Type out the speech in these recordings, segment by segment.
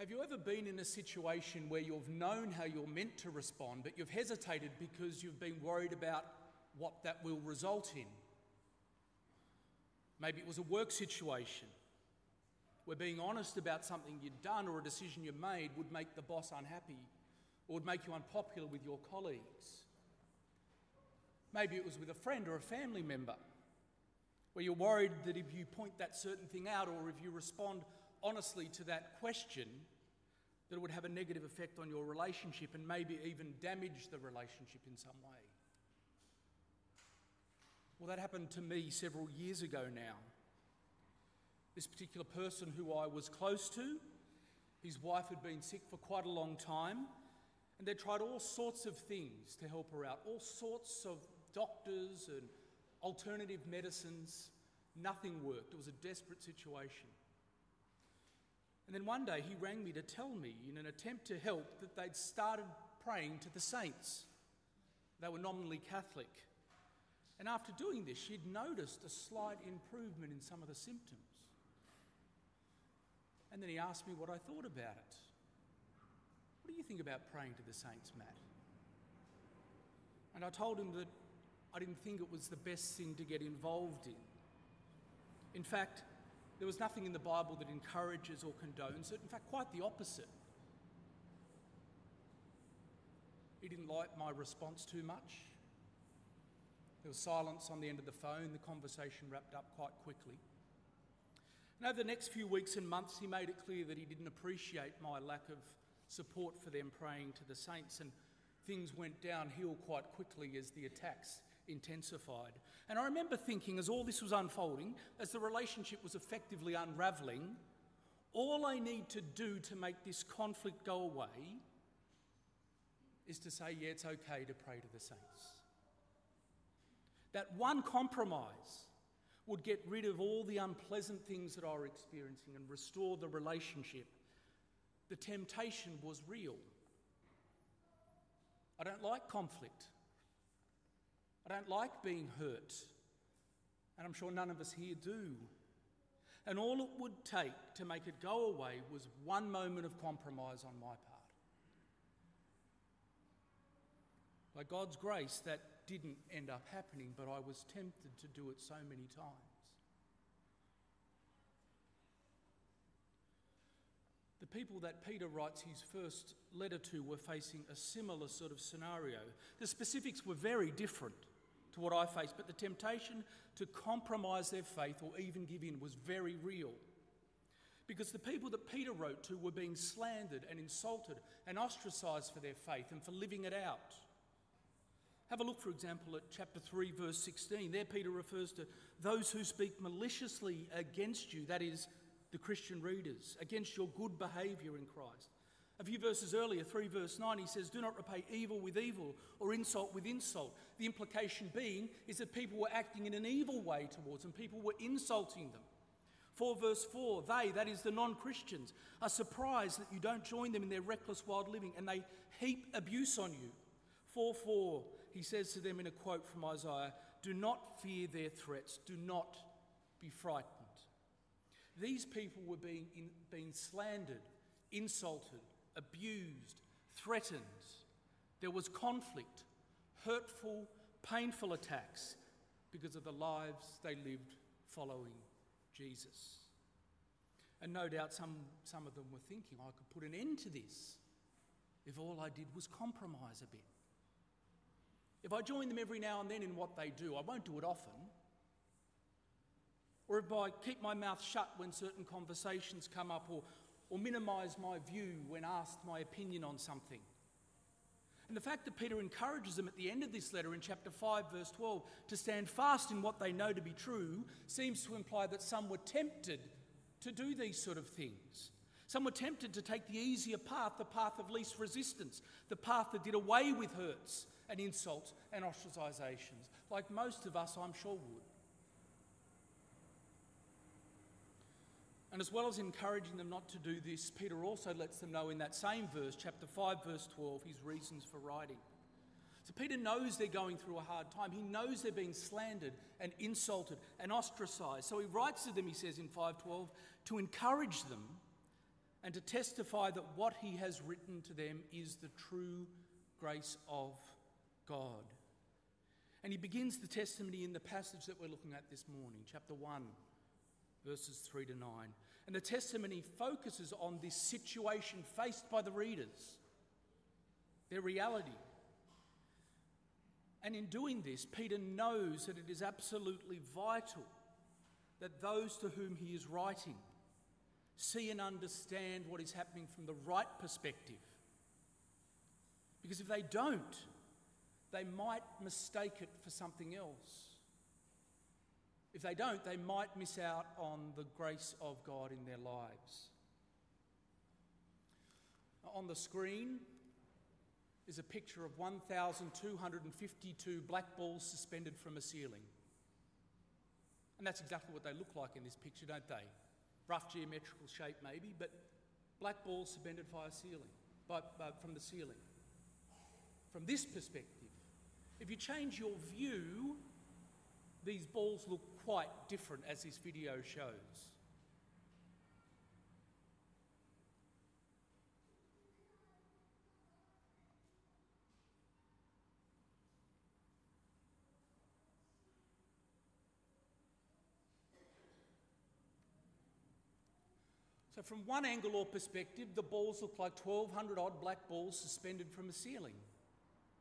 Have you ever been in a situation where you've known how you're meant to respond, but you've hesitated because you've been worried about what that will result in? Maybe it was a work situation where being honest about something you'd done or a decision you made would make the boss unhappy or would make you unpopular with your colleagues. Maybe it was with a friend or a family member where you're worried that if you point that certain thing out or if you respond honestly to that question, that it would have a negative effect on your relationship and maybe even damage the relationship in some way. Well, that happened to me several years ago now. This particular person who I was close to, his wife had been sick for quite a long time, and they tried all sorts of things to help her out, all sorts of doctors and alternative medicines. Nothing worked. It was a desperate situation. And then one day he rang me to tell me, in an attempt to help, that they'd started praying to the saints. They were nominally Catholic. And after doing this, she'd noticed a slight improvement in some of the symptoms. And then he asked me what I thought about it. What do you think about praying to the saints, Matt? And I told him that I didn't think it was the best thing to get involved in. In fact, there was nothing in the Bible that encourages or condones it. In fact, quite the opposite. He didn't like my response too much. There was silence on the end of the phone. The conversation wrapped up quite quickly. And over the next few weeks and months, he made it clear that he didn't appreciate my lack of support for them praying to the saints, and things went downhill quite quickly as the attacks intensified. And I remember thinking, as all this was unfolding, as the relationship was effectively unravelling, all I need to do to make this conflict go away is to say, yeah, it's okay to pray to the saints. That one compromise would get rid of all the unpleasant things that I were experiencing and restore the relationship. The temptation was real. I don't like conflict. I don't like being hurt. And I'm sure none of us here do. And all it would take to make it go away was one moment of compromise on my part. By God's grace, that didn't end up happening, but I was tempted to do it so many times. The people that Peter writes his first letter to were facing a similar sort of scenario. The specifics were very different to what I faced, but the temptation to compromise their faith or even give in was very real. Because the people that Peter wrote to were being slandered and insulted and ostracized for their faith and for living it out. Have a look, for example, at chapter 3, verse 16. There, Peter refers to those who speak maliciously against you, that is, the Christian readers, against your good behaviour in Christ. A few verses earlier, 3 verse 9, he says, Do not repay evil with evil or insult with insult. The implication being is that people were acting in an evil way towards them, people were insulting them. 4 verse 4, they, that is the non Christians, are surprised that you don't join them in their reckless wild living and they heap abuse on you. 4 4, he says to them in a quote from Isaiah Do not fear their threats, do not be frightened. These people were being, in, being slandered, insulted, abused, threatened. There was conflict, hurtful, painful attacks because of the lives they lived following Jesus. And no doubt some, some of them were thinking, I could put an end to this if all I did was compromise a bit. If I join them every now and then in what they do, I won't do it often. Or if I keep my mouth shut when certain conversations come up, or, or minimise my view when asked my opinion on something. And the fact that Peter encourages them at the end of this letter in chapter 5, verse 12, to stand fast in what they know to be true seems to imply that some were tempted to do these sort of things. Some were tempted to take the easier path, the path of least resistance, the path that did away with hurts and insults and ostracisations, like most of us, I'm sure, would. And as well as encouraging them not to do this, Peter also lets them know in that same verse, chapter 5, verse 12, his reasons for writing. So Peter knows they're going through a hard time. He knows they're being slandered and insulted and ostracized. So he writes to them, he says in 512, to encourage them and to testify that what he has written to them is the true grace of God. And he begins the testimony in the passage that we're looking at this morning, chapter 1, verses 3 to 9. And the testimony focuses on this situation faced by the readers, their reality. And in doing this, Peter knows that it is absolutely vital that those to whom he is writing see and understand what is happening from the right perspective. Because if they don't, they might mistake it for something else. If they don't, they might miss out on the grace of God in their lives. On the screen is a picture of 1,252 black balls suspended from a ceiling. And that's exactly what they look like in this picture, don't they? Rough geometrical shape, maybe, but black balls suspended by a ceiling, by, by, from the ceiling. From this perspective, if you change your view, these balls look quite different, as this video shows. So, from one angle or perspective, the balls look like 1,200 odd black balls suspended from a ceiling.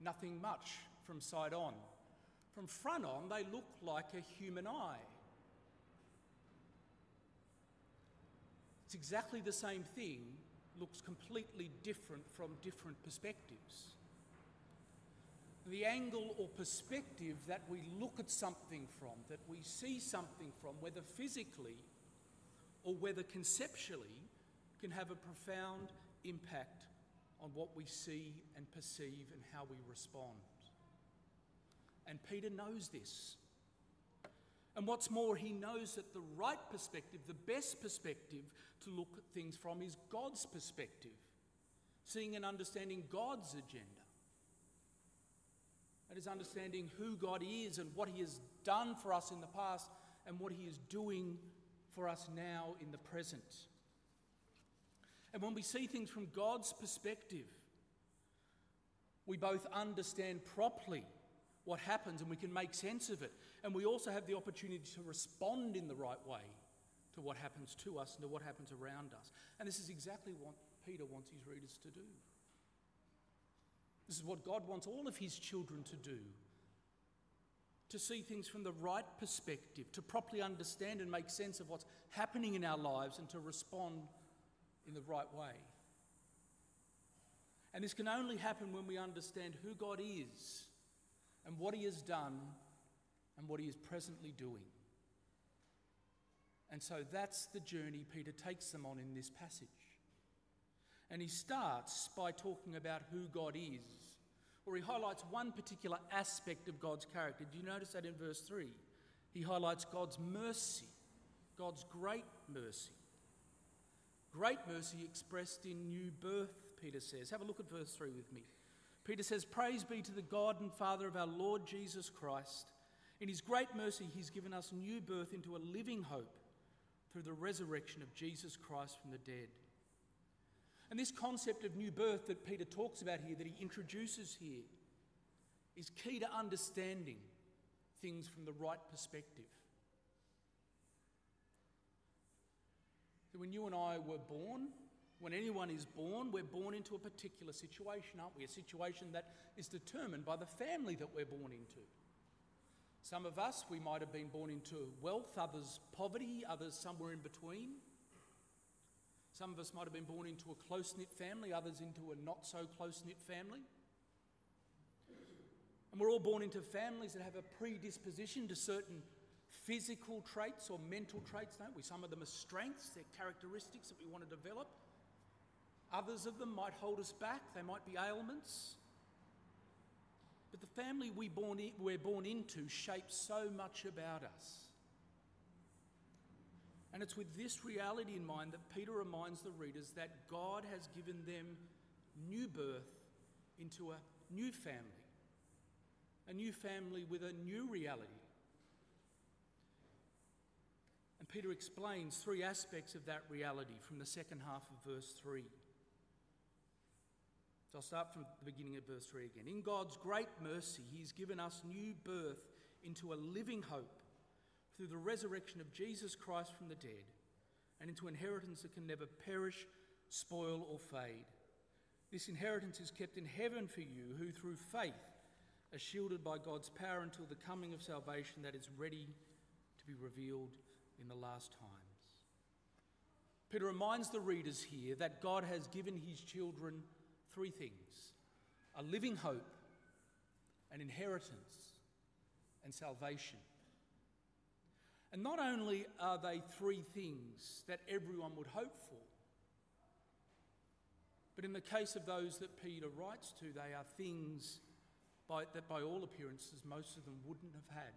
Nothing much from side on. From front on, they look like a human eye. It's exactly the same thing, looks completely different from different perspectives. The angle or perspective that we look at something from, that we see something from, whether physically or whether conceptually, can have a profound impact on what we see and perceive and how we respond. And Peter knows this. And what's more, he knows that the right perspective, the best perspective to look at things from is God's perspective, seeing and understanding God's agenda. That is understanding who God is and what He has done for us in the past and what He is doing for us now in the present. And when we see things from God's perspective, we both understand properly what happens and we can make sense of it. And we also have the opportunity to respond in the right way to what happens to us and to what happens around us. And this is exactly what Peter wants his readers to do. This is what God wants all of his children to do to see things from the right perspective, to properly understand and make sense of what's happening in our lives, and to respond in the right way. And this can only happen when we understand who God is and what He has done and what He is presently doing. And so that's the journey Peter takes them on in this passage. And he starts by talking about who God is, or he highlights one particular aspect of God's character. Do you notice that in verse 3? He highlights God's mercy, God's great mercy. Great mercy expressed in new birth, Peter says. Have a look at verse 3 with me. Peter says, Praise be to the God and Father of our Lord Jesus Christ. In his great mercy, he's given us new birth into a living hope through the resurrection of Jesus Christ from the dead. And this concept of new birth that Peter talks about here, that he introduces here, is key to understanding things from the right perspective. So when you and I were born, when anyone is born, we're born into a particular situation, aren't we? A situation that is determined by the family that we're born into. Some of us, we might have been born into wealth, others poverty, others somewhere in between. Some of us might have been born into a close knit family, others into a not so close knit family. And we're all born into families that have a predisposition to certain physical traits or mental traits, don't we? Some of them are strengths, they're characteristics that we want to develop. Others of them might hold us back, they might be ailments. But the family we born in, we're born into shapes so much about us. And it's with this reality in mind that Peter reminds the readers that God has given them new birth into a new family, a new family with a new reality. And Peter explains three aspects of that reality from the second half of verse 3. So I'll start from the beginning of verse 3 again. In God's great mercy, He's given us new birth into a living hope through the resurrection of Jesus Christ from the dead and into inheritance that can never perish, spoil, or fade. This inheritance is kept in heaven for you, who through faith are shielded by God's power until the coming of salvation that is ready to be revealed in the last times. Peter reminds the readers here that God has given his children three things a living hope, an inheritance, and salvation. And not only are they three things that everyone would hope for, but in the case of those that Peter writes to, they are things by, that by all appearances most of them wouldn't have had.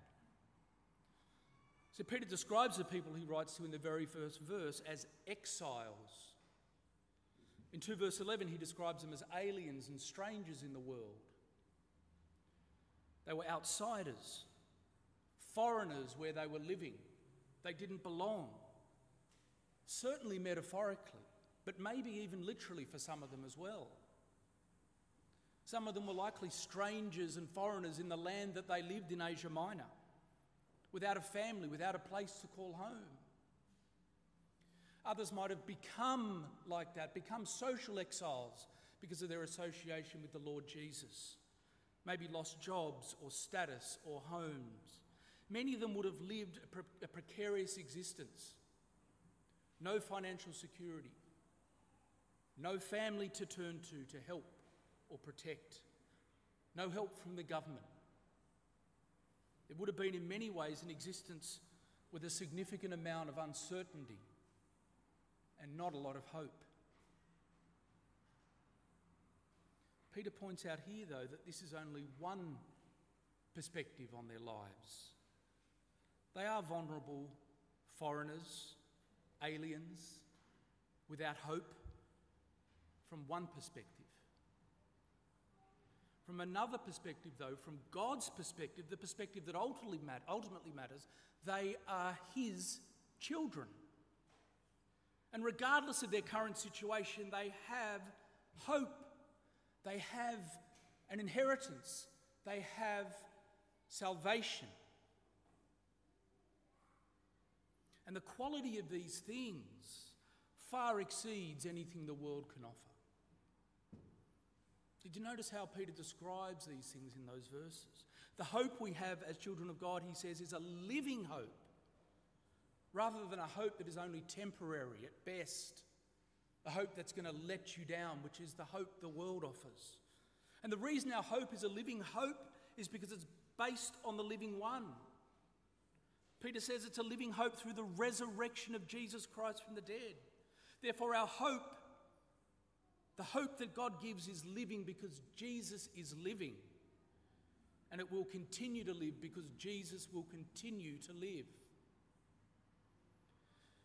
So Peter describes the people he writes to in the very first verse as exiles. In 2 verse 11, he describes them as aliens and strangers in the world. They were outsiders, foreigners where they were living. They didn't belong. Certainly metaphorically, but maybe even literally for some of them as well. Some of them were likely strangers and foreigners in the land that they lived in Asia Minor, without a family, without a place to call home. Others might have become like that, become social exiles because of their association with the Lord Jesus. Maybe lost jobs or status or homes. Many of them would have lived a, pre- a precarious existence. No financial security. No family to turn to to help or protect. No help from the government. It would have been, in many ways, an existence with a significant amount of uncertainty and not a lot of hope. Peter points out here, though, that this is only one perspective on their lives. They are vulnerable foreigners, aliens, without hope, from one perspective. From another perspective, though, from God's perspective, the perspective that ultimately, matters, they are His children. And regardless of their current situation, they have hope. They have an inheritance. They have salvation. And the quality of these things far exceeds anything the world can offer. Did you notice how Peter describes these things in those verses? The hope we have as children of God, he says, is a living hope rather than a hope that is only temporary at best, a hope that's going to let you down, which is the hope the world offers. And the reason our hope is a living hope is because it's based on the living one. Peter says it's a living hope through the resurrection of Jesus Christ from the dead. Therefore, our hope the hope that God gives is living because Jesus is living. And it will continue to live because Jesus will continue to live.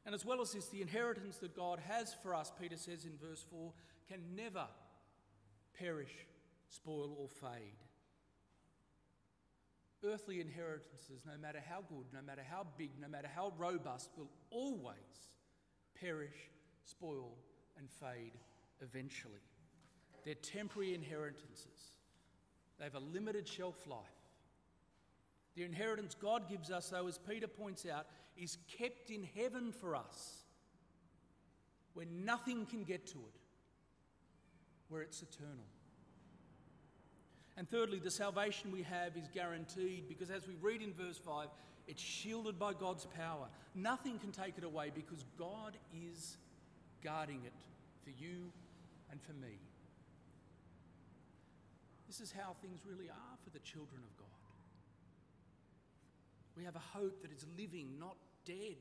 And as well as this, the inheritance that God has for us, Peter says in verse 4, can never perish, spoil, or fade. Earthly inheritances, no matter how good, no matter how big, no matter how robust, will always perish, spoil, and fade eventually. They're temporary inheritances, they have a limited shelf life. The inheritance God gives us, though, as Peter points out, is kept in heaven for us, where nothing can get to it, where it's eternal. And thirdly, the salvation we have is guaranteed because, as we read in verse 5, it's shielded by God's power. Nothing can take it away because God is guarding it for you and for me. This is how things really are for the children of God. We have a hope that is living, not dead.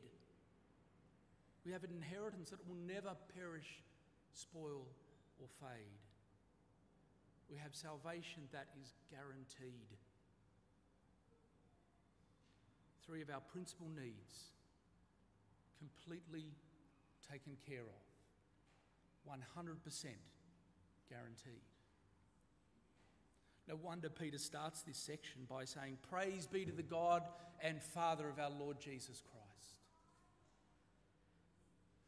We have an inheritance that will never perish, spoil, or fade. We have salvation that is guaranteed. Three of our principal needs completely taken care of. 100% guaranteed. No wonder Peter starts this section by saying, Praise be to the God and Father of our Lord Jesus Christ.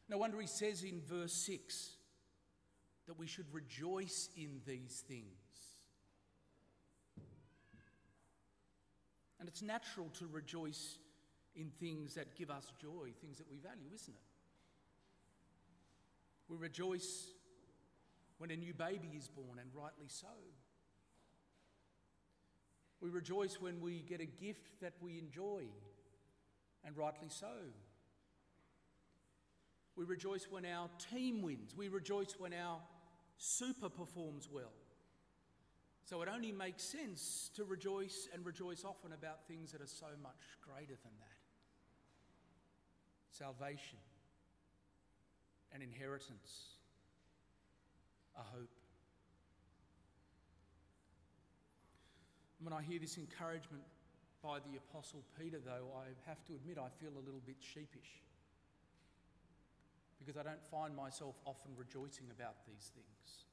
No wonder he says in verse 6 that we should rejoice in these things. And it's natural to rejoice in things that give us joy, things that we value, isn't it? We rejoice when a new baby is born, and rightly so. We rejoice when we get a gift that we enjoy, and rightly so. We rejoice when our team wins. We rejoice when our super performs well. So it only makes sense to rejoice and rejoice often about things that are so much greater than that salvation, an inheritance, a hope. When I hear this encouragement by the Apostle Peter, though, I have to admit I feel a little bit sheepish because I don't find myself often rejoicing about these things.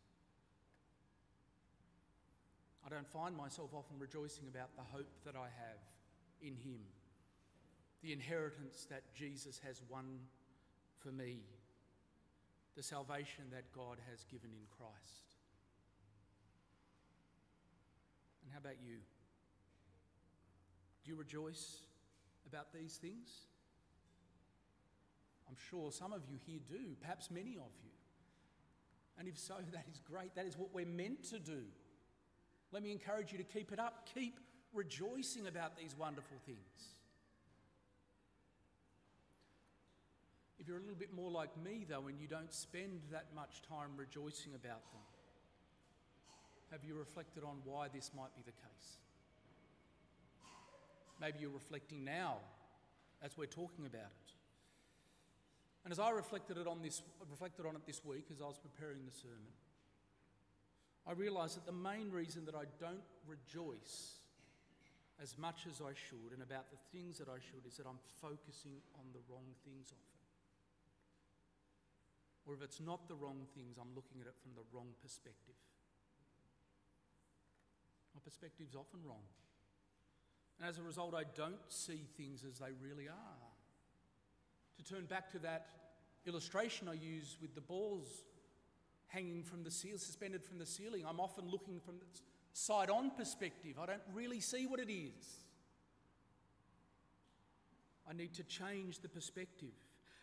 I don't find myself often rejoicing about the hope that I have in Him, the inheritance that Jesus has won for me, the salvation that God has given in Christ. And how about you? Do you rejoice about these things? I'm sure some of you here do, perhaps many of you. And if so, that is great. That is what we're meant to do. Let me encourage you to keep it up. Keep rejoicing about these wonderful things. If you're a little bit more like me, though, and you don't spend that much time rejoicing about them, have you reflected on why this might be the case? Maybe you're reflecting now as we're talking about it. And as I reflected, it on this, reflected on it this week as I was preparing the sermon, I realised that the main reason that I don't rejoice as much as I should and about the things that I should is that I'm focusing on the wrong things often. Or if it's not the wrong things, I'm looking at it from the wrong perspective. My perspective's often wrong. And as a result, I don't see things as they really are. To turn back to that illustration I use with the balls hanging from the ceiling, suspended from the ceiling, I'm often looking from the side on perspective. I don't really see what it is. I need to change the perspective.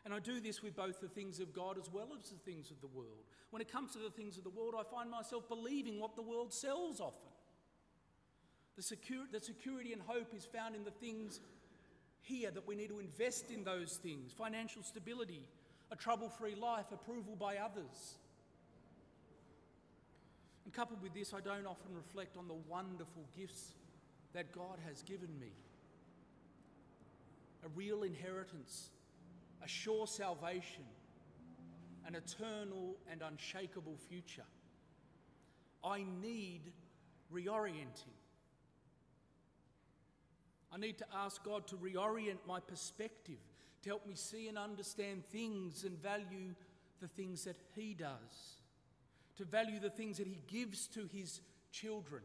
And I do this with both the things of God as well as the things of the world. When it comes to the things of the world, I find myself believing what the world sells often. The, the security and hope is found in the things here that we need to invest in those things financial stability, a trouble free life, approval by others. And coupled with this, I don't often reflect on the wonderful gifts that God has given me a real inheritance, a sure salvation, an eternal and unshakable future. I need reorienting. I need to ask God to reorient my perspective, to help me see and understand things and value the things that He does, to value the things that He gives to His children,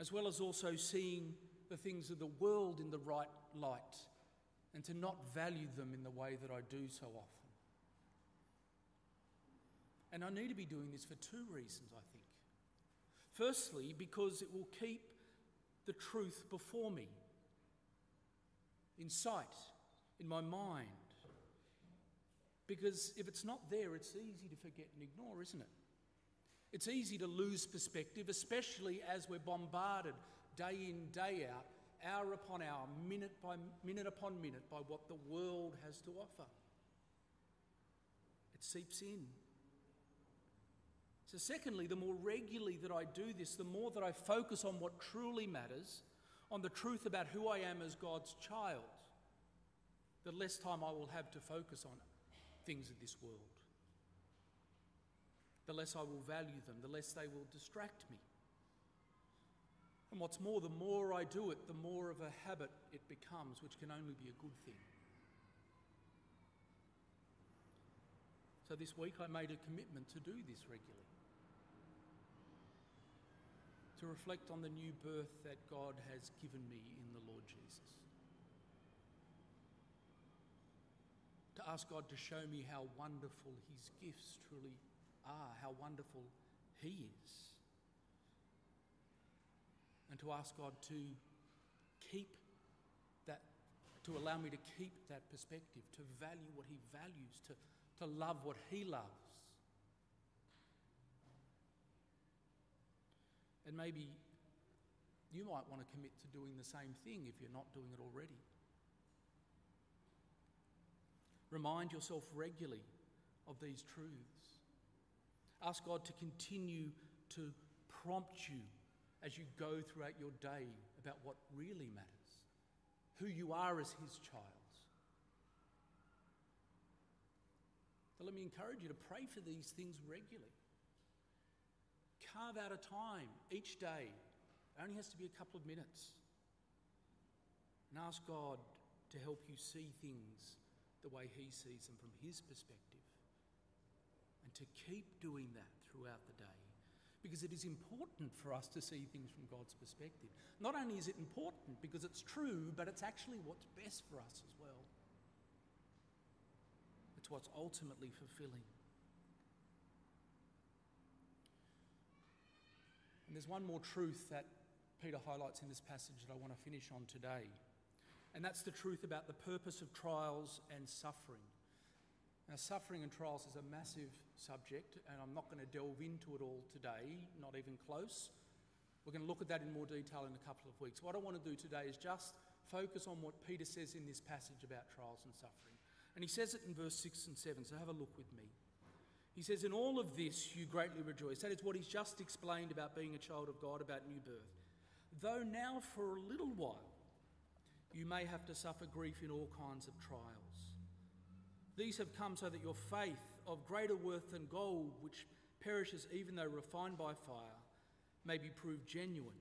as well as also seeing the things of the world in the right light and to not value them in the way that I do so often. And I need to be doing this for two reasons, I think. Firstly, because it will keep the truth before me, in sight, in my mind. Because if it's not there, it's easy to forget and ignore, isn't it? It's easy to lose perspective, especially as we're bombarded day in, day out, hour upon hour, minute by minute upon minute by what the world has to offer. It seeps in. So, secondly, the more regularly that I do this, the more that I focus on what truly matters, on the truth about who I am as God's child, the less time I will have to focus on things of this world. The less I will value them, the less they will distract me. And what's more, the more I do it, the more of a habit it becomes, which can only be a good thing. So this week I made a commitment to do this regularly. To reflect on the new birth that God has given me in the Lord Jesus. to ask God to show me how wonderful His gifts truly are, how wonderful He is. And to ask God to keep that, to allow me to keep that perspective, to value what He values, to, to love what He loves. And maybe you might want to commit to doing the same thing if you're not doing it already. Remind yourself regularly of these truths. Ask God to continue to prompt you as you go throughout your day about what really matters, who you are as His child. So let me encourage you to pray for these things regularly. Carve out a time each day it only has to be a couple of minutes. And ask God to help you see things the way He sees them from His perspective. And to keep doing that throughout the day. Because it is important for us to see things from God's perspective. Not only is it important because it's true, but it's actually what's best for us as well. It's what's ultimately fulfilling. There's one more truth that Peter highlights in this passage that I want to finish on today. And that's the truth about the purpose of trials and suffering. Now, suffering and trials is a massive subject, and I'm not going to delve into it all today, not even close. We're going to look at that in more detail in a couple of weeks. What I want to do today is just focus on what Peter says in this passage about trials and suffering. And he says it in verse 6 and 7, so have a look with me. He says, In all of this you greatly rejoice. That is what he's just explained about being a child of God, about new birth though now for a little while you may have to suffer grief in all kinds of trials. These have come so that your faith, of greater worth than gold, which perishes even though refined by fire, may be proved genuine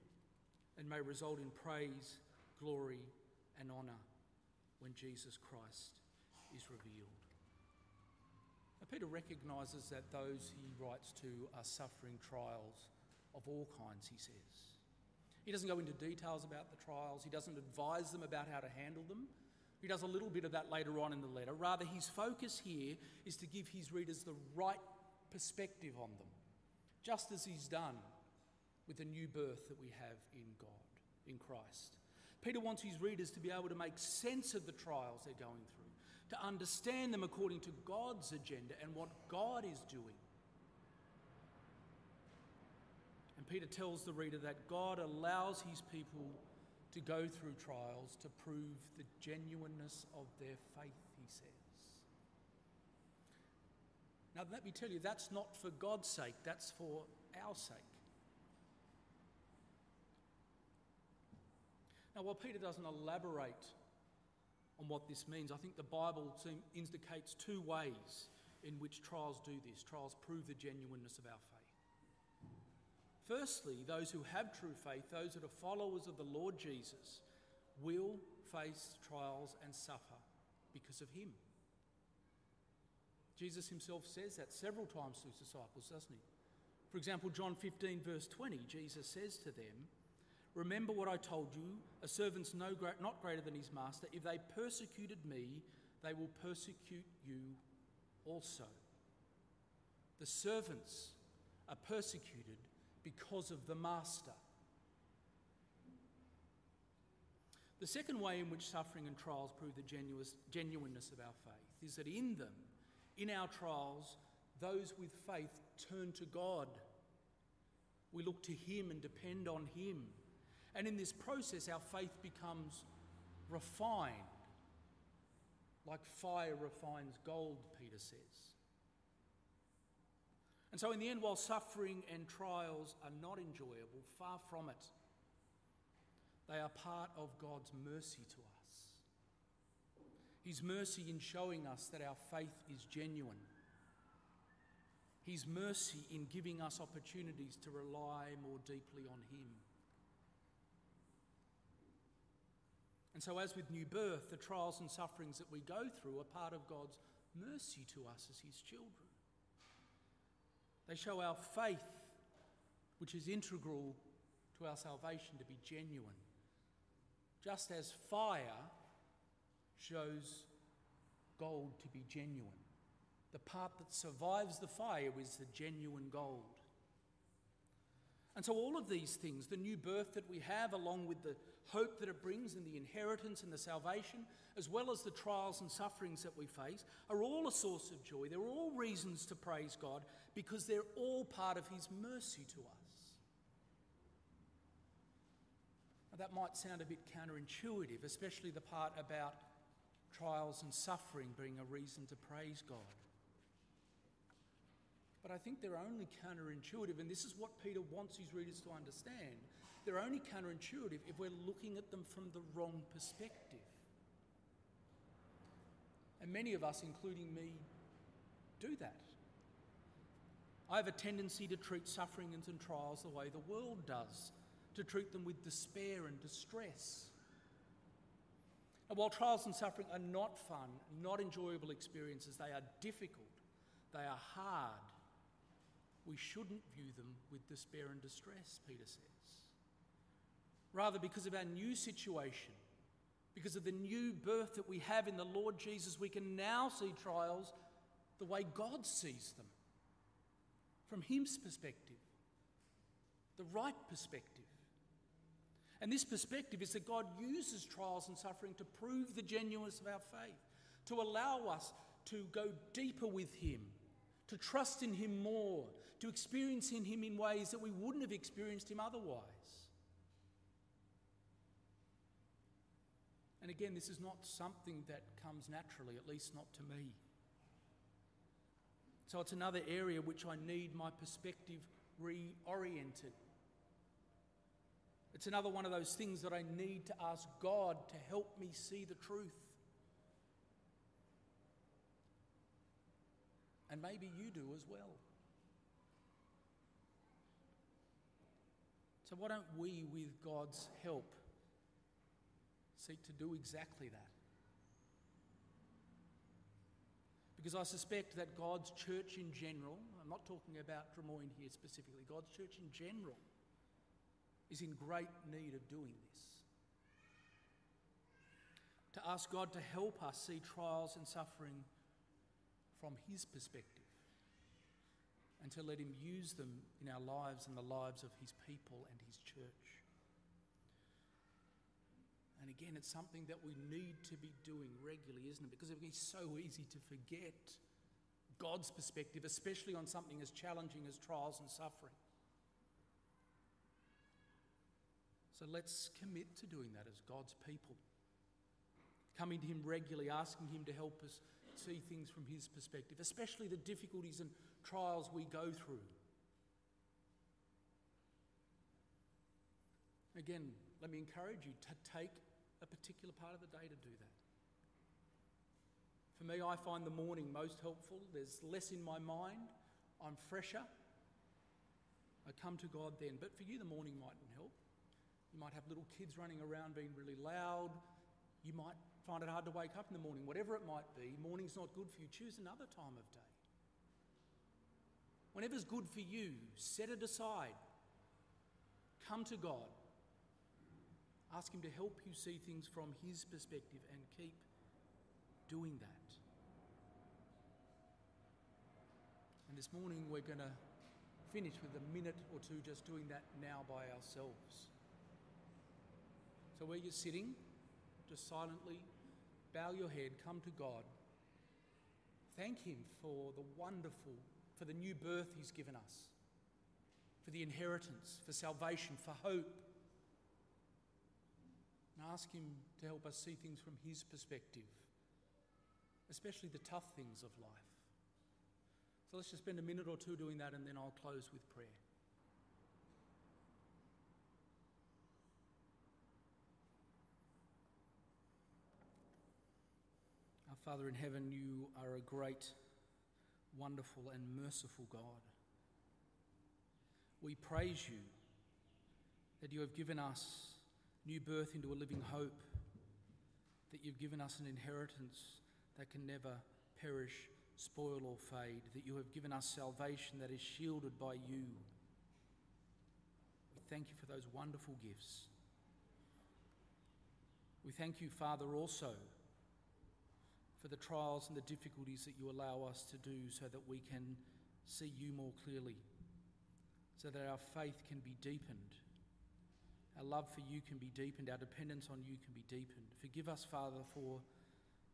and may result in praise, glory, and honour when Jesus Christ is revealed. Peter recognises that those he writes to are suffering trials of all kinds, he says. He doesn't go into details about the trials, he doesn't advise them about how to handle them. He does a little bit of that later on in the letter. Rather, his focus here is to give his readers the right perspective on them, just as he's done with the new birth that we have in God, in Christ. Peter wants his readers to be able to make sense of the trials they're going through, to understand them according to God's agenda and what God is doing. And Peter tells the reader that God allows his people to go through trials to prove the genuineness of their faith, he says. Now, let me tell you, that's not for God's sake, that's for our sake. Now, while Peter doesn't elaborate on what this means, I think the Bible seems indicates two ways in which trials do this. Trials prove the genuineness of our faith. Firstly, those who have true faith, those that are followers of the Lord Jesus, will face trials and suffer because of him. Jesus himself says that several times to his disciples, doesn't he? For example, John 15, verse 20, Jesus says to them, Remember what I told you, a servant's no not greater than his master. If they persecuted me, they will persecute you also. The servants are persecuted because of the Master. The second way in which suffering and trials prove the genuineness of our faith is that in them, in our trials, those with faith turn to God. We look to Him and depend on Him. And in this process, our faith becomes refined, like fire refines gold, Peter says. And so, in the end, while suffering and trials are not enjoyable, far from it, they are part of God's mercy to us. His mercy in showing us that our faith is genuine. His mercy in giving us opportunities to rely more deeply on Him. And so, as with new birth, the trials and sufferings that we go through are part of God's mercy to us as His children. They show our faith, which is integral to our salvation, to be genuine. Just as fire shows gold to be genuine. The part that survives the fire is the genuine gold. And so, all of these things, the new birth that we have, along with the hope that it brings and the inheritance and the salvation, as well as the trials and sufferings that we face, are all a source of joy. They're all reasons to praise God because they're all part of His mercy to us. Now, that might sound a bit counterintuitive, especially the part about trials and suffering being a reason to praise God. But I think they're only counterintuitive, and this is what Peter wants his readers to understand. They're only counterintuitive if we're looking at them from the wrong perspective. And many of us, including me, do that. I have a tendency to treat sufferings and trials the way the world does, to treat them with despair and distress. And while trials and suffering are not fun, not enjoyable experiences, they are difficult, they are hard, we shouldn't view them with despair and distress, Peter says. Rather, because of our new situation, because of the new birth that we have in the Lord Jesus, we can now see trials the way God sees them, from His perspective, the right perspective. And this perspective is that God uses trials and suffering to prove the genuineness of our faith, to allow us to go deeper with Him, to trust in Him more, to experience in Him in ways that we wouldn't have experienced Him otherwise. And again, this is not something that comes naturally, at least not to me. So it's another area which I need my perspective reoriented. It's another one of those things that I need to ask God to help me see the truth. And maybe you do as well. So, why don't we, with God's help, seek to do exactly that? Because I suspect that God's church in general, I'm not talking about Drummoyne here specifically, God's church in general is in great need of doing this. To ask God to help us see trials and suffering from His perspective and to let Him use them in our lives and the lives of His people and His church. And again, it's something that we need to be doing regularly, isn't it? Because it would be so easy to forget God's perspective, especially on something as challenging as trials and suffering. So let's commit to doing that as God's people. Coming to Him regularly, asking Him to help us see things from His perspective, especially the difficulties and trials we go through. Again, let me encourage you to take a particular part of the day to do that. For me, I find the morning most helpful. There's less in my mind, I'm fresher. I come to God then. But for you, the morning mightn't help. You might have little kids running around being really loud. You might find it hard to wake up in the morning. Whatever it might be, morning's not good for you. Choose another time of day. Whenever's good for you, set it aside. Come to God. Ask Him to help you see things from His perspective and keep doing that. And this morning we're going to finish with a minute or two just doing that now by ourselves. So, where you're sitting, just silently bow your head, come to God. Thank Him for the wonderful, for the new birth He's given us, for the inheritance, for salvation, for hope. And ask Him to help us see things from His perspective, especially the tough things of life. So let's just spend a minute or two doing that, and then I'll close with prayer. Our Father in heaven, you are a great, wonderful, and merciful God. We praise you that you have given us new birth into a living hope, that you've given us an inheritance that can never perish, spoil, or fade, that you have given us salvation that is shielded by you. We thank you for those wonderful gifts. We thank you, Father, also for the trials and the difficulties that you allow us to do so that we can see you more clearly, so that our faith can be deepened, our love for you can be deepened, our dependence on you can be deepened. Forgive us, Father, for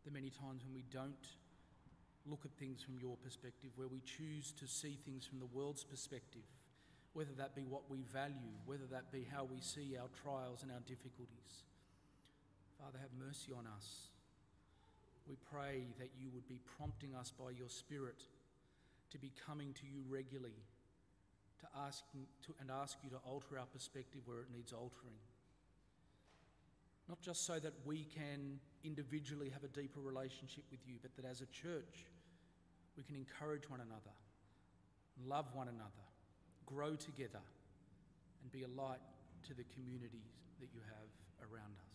the many times when we don't look at things from your perspective, where we choose to see things from the world's perspective, whether that be what we value, whether that be how we see our trials and our difficulties. Father, have mercy on us. We pray that you would be prompting us by your Spirit to be coming to you regularly to ask, to, and ask you to alter our perspective where it needs altering. Not just so that we can individually have a deeper relationship with you, but that as a church we can encourage one another, love one another, grow together, and be a light to the communities that you have around us.